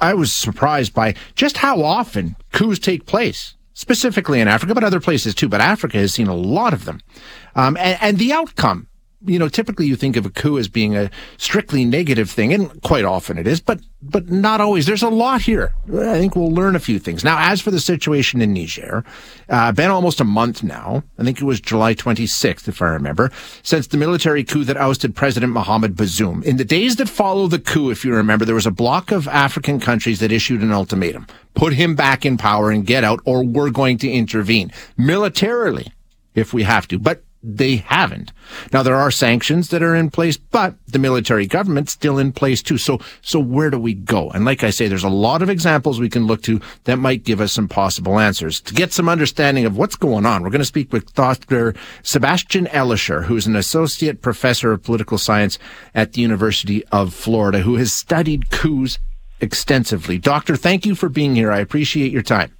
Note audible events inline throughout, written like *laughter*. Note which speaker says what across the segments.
Speaker 1: I was surprised by just how often coups take place, specifically in Africa, but other places too. But Africa has seen a lot of them. Um, and, and the outcome you know, typically you think of a coup as being a strictly negative thing, and quite often it is, but but not always. There's a lot here. I think we'll learn a few things. Now, as for the situation in Niger, uh, been almost a month now. I think it was July 26th, if I remember, since the military coup that ousted President Mohamed Bazoum. In the days that follow the coup, if you remember, there was a block of African countries that issued an ultimatum: put him back in power and get out, or we're going to intervene militarily if we have to. But they haven't. Now there are sanctions that are in place, but the military government's still in place too. So, so where do we go? And like I say, there's a lot of examples we can look to that might give us some possible answers. To get some understanding of what's going on, we're going to speak with Dr. Sebastian Elischer, who's an associate professor of political science at the University of Florida, who has studied coups extensively. Doctor, thank you for being here. I appreciate your time.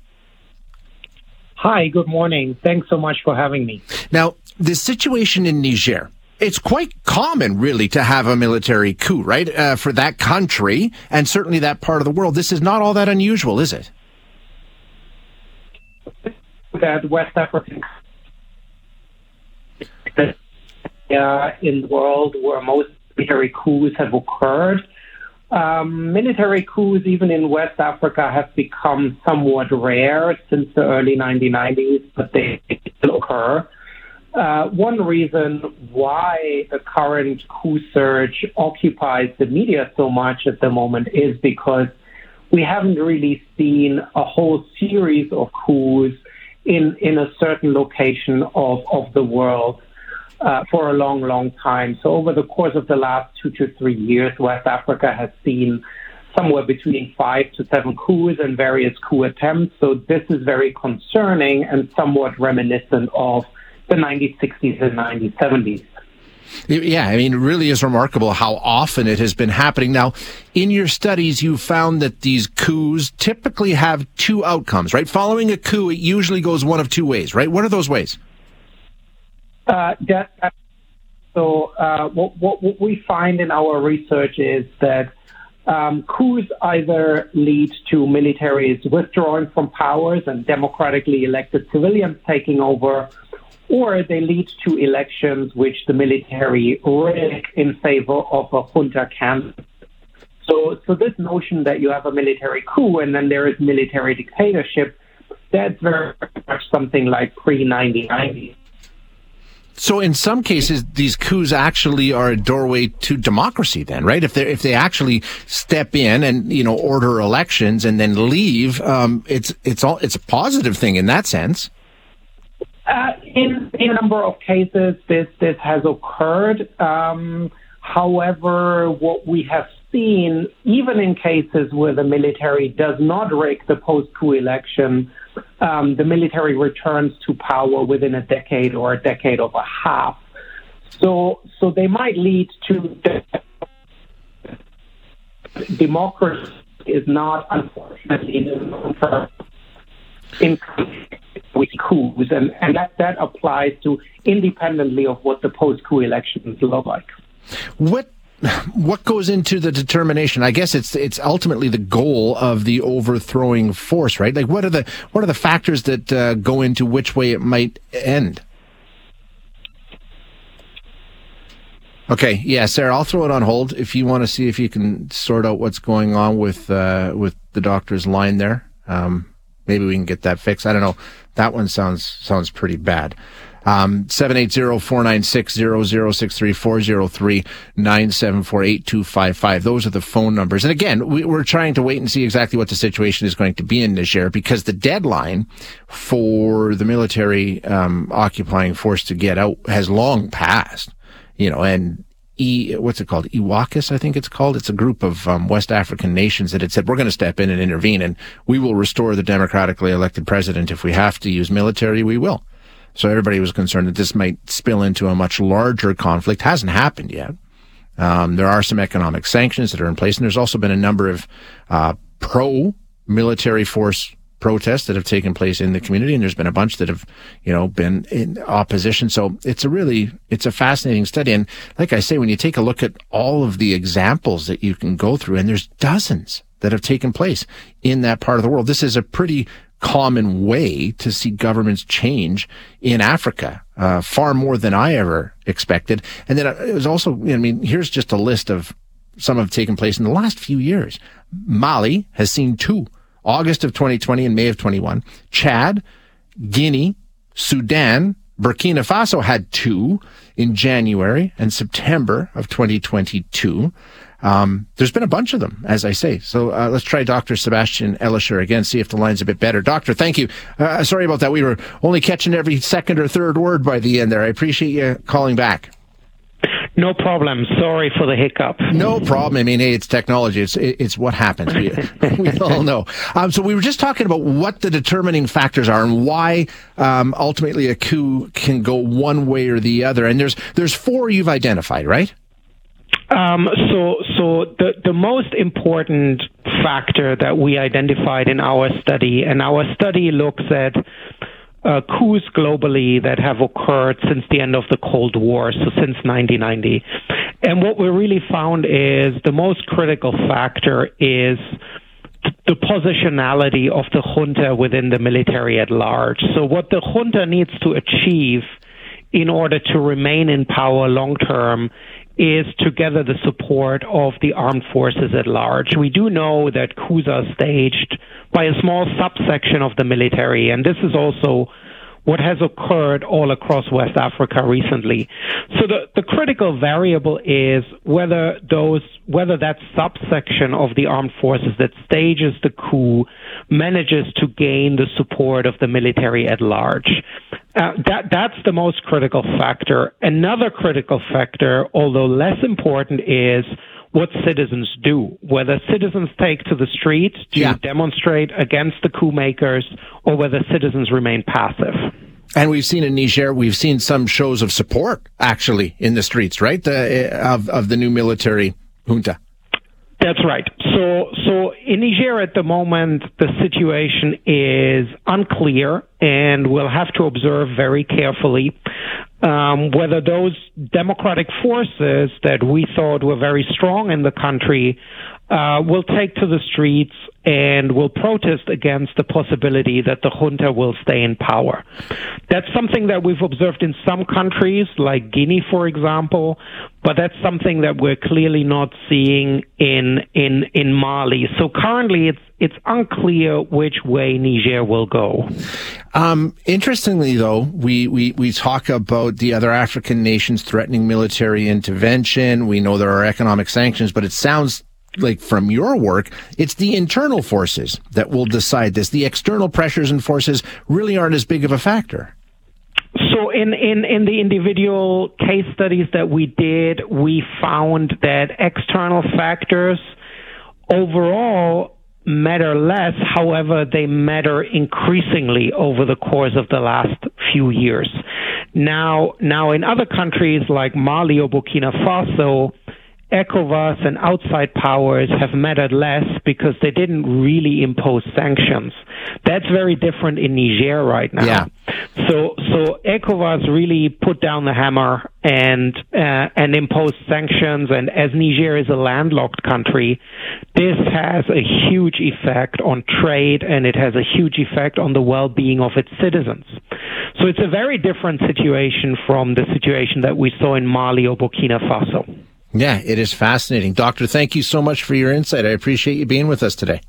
Speaker 2: Hi, good morning. Thanks so much for having me.
Speaker 1: Now, the situation in Niger, it's quite common, really, to have a military coup, right? Uh, for that country and certainly that part of the world. This is not all that unusual, is it?
Speaker 2: That West African uh, in the world where most military coups have occurred. Um, military coups, even in West Africa, have become somewhat rare since the early 1990s, but they still occur. Uh, one reason why the current coup surge occupies the media so much at the moment is because we haven't really seen a whole series of coups in, in a certain location of, of the world uh, for a long, long time. So over the course of the last two to three years, West Africa has seen somewhere between five to seven coups and various coup attempts. So this is very concerning and somewhat reminiscent of the 1960s and 1970s.
Speaker 1: Yeah, I mean, it really is remarkable how often it has been happening. Now, in your studies, you found that these coups typically have two outcomes, right? Following a coup, it usually goes one of two ways, right? What are those ways?
Speaker 2: Uh, that, so, uh, what, what, what, we find in our research is that um, coups either lead to militaries withdrawing from powers and democratically elected civilians taking over, or they lead to elections which the military rig in favor of a junta candidate. So, so this notion that you have a military coup and then there is military dictatorship, that's very much something like pre 1990.
Speaker 1: So in some cases, these coups actually are a doorway to democracy. Then, right? If they if they actually step in and you know order elections and then leave, um, it's it's all it's a positive thing in that sense.
Speaker 2: Uh, in, in a number of cases, this this has occurred. Um, however, what we have seen, even in cases where the military does not rig the post-coup election, um, the military returns to power within a decade or a decade of a half. So, so they might lead to democracy is not, unfortunately, in in with coups, and, and that, that applies to independently of what the post-coup elections look like.
Speaker 1: What what goes into the determination? I guess it's it's ultimately the goal of the overthrowing force, right? Like, what are the what are the factors that uh, go into which way it might end? Okay, yeah, Sarah, I'll throw it on hold if you want to see if you can sort out what's going on with uh, with the doctor's line there. Um, maybe we can get that fixed. I don't know. That one sounds sounds pretty bad. Um, 780-496-0063-403-974-8255. Those are the phone numbers. And again, we, are trying to wait and see exactly what the situation is going to be in Niger because the deadline for the military um, occupying force to get out has long passed. You know, and E, what's it called? ECOWAS, I think it's called. It's a group of um, West African nations that had said, we're going to step in and intervene and we will restore the democratically elected president. If we have to use military, we will. So everybody was concerned that this might spill into a much larger conflict. Hasn't happened yet. Um, there are some economic sanctions that are in place, and there's also been a number of uh, pro military force protests that have taken place in the community, and there's been a bunch that have, you know, been in opposition. So it's a really, it's a fascinating study. And like I say, when you take a look at all of the examples that you can go through, and there's dozens that have taken place in that part of the world, this is a pretty common way to see governments change in Africa, uh, far more than I ever expected. And then it was also, I mean, here's just a list of some have taken place in the last few years. Mali has seen two August of 2020 and May of 21. Chad, Guinea, Sudan, Burkina Faso had two in January and September of 2022. Um, there's been a bunch of them, as I say. So uh, let's try Dr. Sebastian Elischer again, see if the line's a bit better. Doctor, thank you. Uh, sorry about that. We were only catching every second or third word by the end there. I appreciate you calling back.
Speaker 2: No problem. Sorry for the hiccup.
Speaker 1: No problem. I mean, hey, it's technology. It's it's what happens. We, *laughs* we all know. Um, so we were just talking about what the determining factors are and why um, ultimately a coup can go one way or the other. And there's there's four you've identified, right?
Speaker 2: Um, so, so the the most important factor that we identified in our study, and our study looks at uh, coups globally that have occurred since the end of the Cold War, so since 1990. And what we really found is the most critical factor is the positionality of the junta within the military at large. So, what the junta needs to achieve in order to remain in power long term is to gather the support of the armed forces at large. We do know that coups are staged by a small subsection of the military, and this is also what has occurred all across West Africa recently. So the, the critical variable is whether those whether that subsection of the armed forces that stages the coup manages to gain the support of the military at large. Uh, that that's the most critical factor. Another critical factor, although less important, is what citizens do. Whether citizens take to the streets to yeah. demonstrate against the coup makers, or whether citizens remain passive.
Speaker 1: And we've seen in Niger, we've seen some shows of support actually in the streets, right? The, eh, of of the new military junta.
Speaker 2: That's right. So, so in Niger at the moment, the situation is unclear, and we'll have to observe very carefully um, whether those democratic forces that we thought were very strong in the country uh, will take to the streets and will protest against the possibility that the junta will stay in power. That's something that we've observed in some countries, like Guinea, for example, but that's something that we're clearly not seeing in in in Mali. So currently, it's it's unclear which way Niger will go.
Speaker 1: Um, interestingly, though, we, we, we talk about the other African nations threatening military intervention. We know there are economic sanctions, but it sounds like from your work, it's the internal forces that will decide this. The external pressures and forces really aren't as big of a factor.
Speaker 2: So in, in, in the individual case studies that we did, we found that external factors overall matter less. However, they matter increasingly over the course of the last few years. Now, now in other countries like Mali or Burkina Faso, ECOWAS and outside powers have mattered less because they didn't really impose sanctions. That's very different in Niger right now.
Speaker 1: Yeah.
Speaker 2: So, so ECOWAS really put down the hammer and uh, and imposed sanctions. And as Niger is a landlocked country, this has a huge effect on trade, and it has a huge effect on the well-being of its citizens. So it's a very different situation from the situation that we saw in Mali or Burkina Faso.
Speaker 1: Yeah, it is fascinating. Doctor, thank you so much for your insight. I appreciate you being with us today.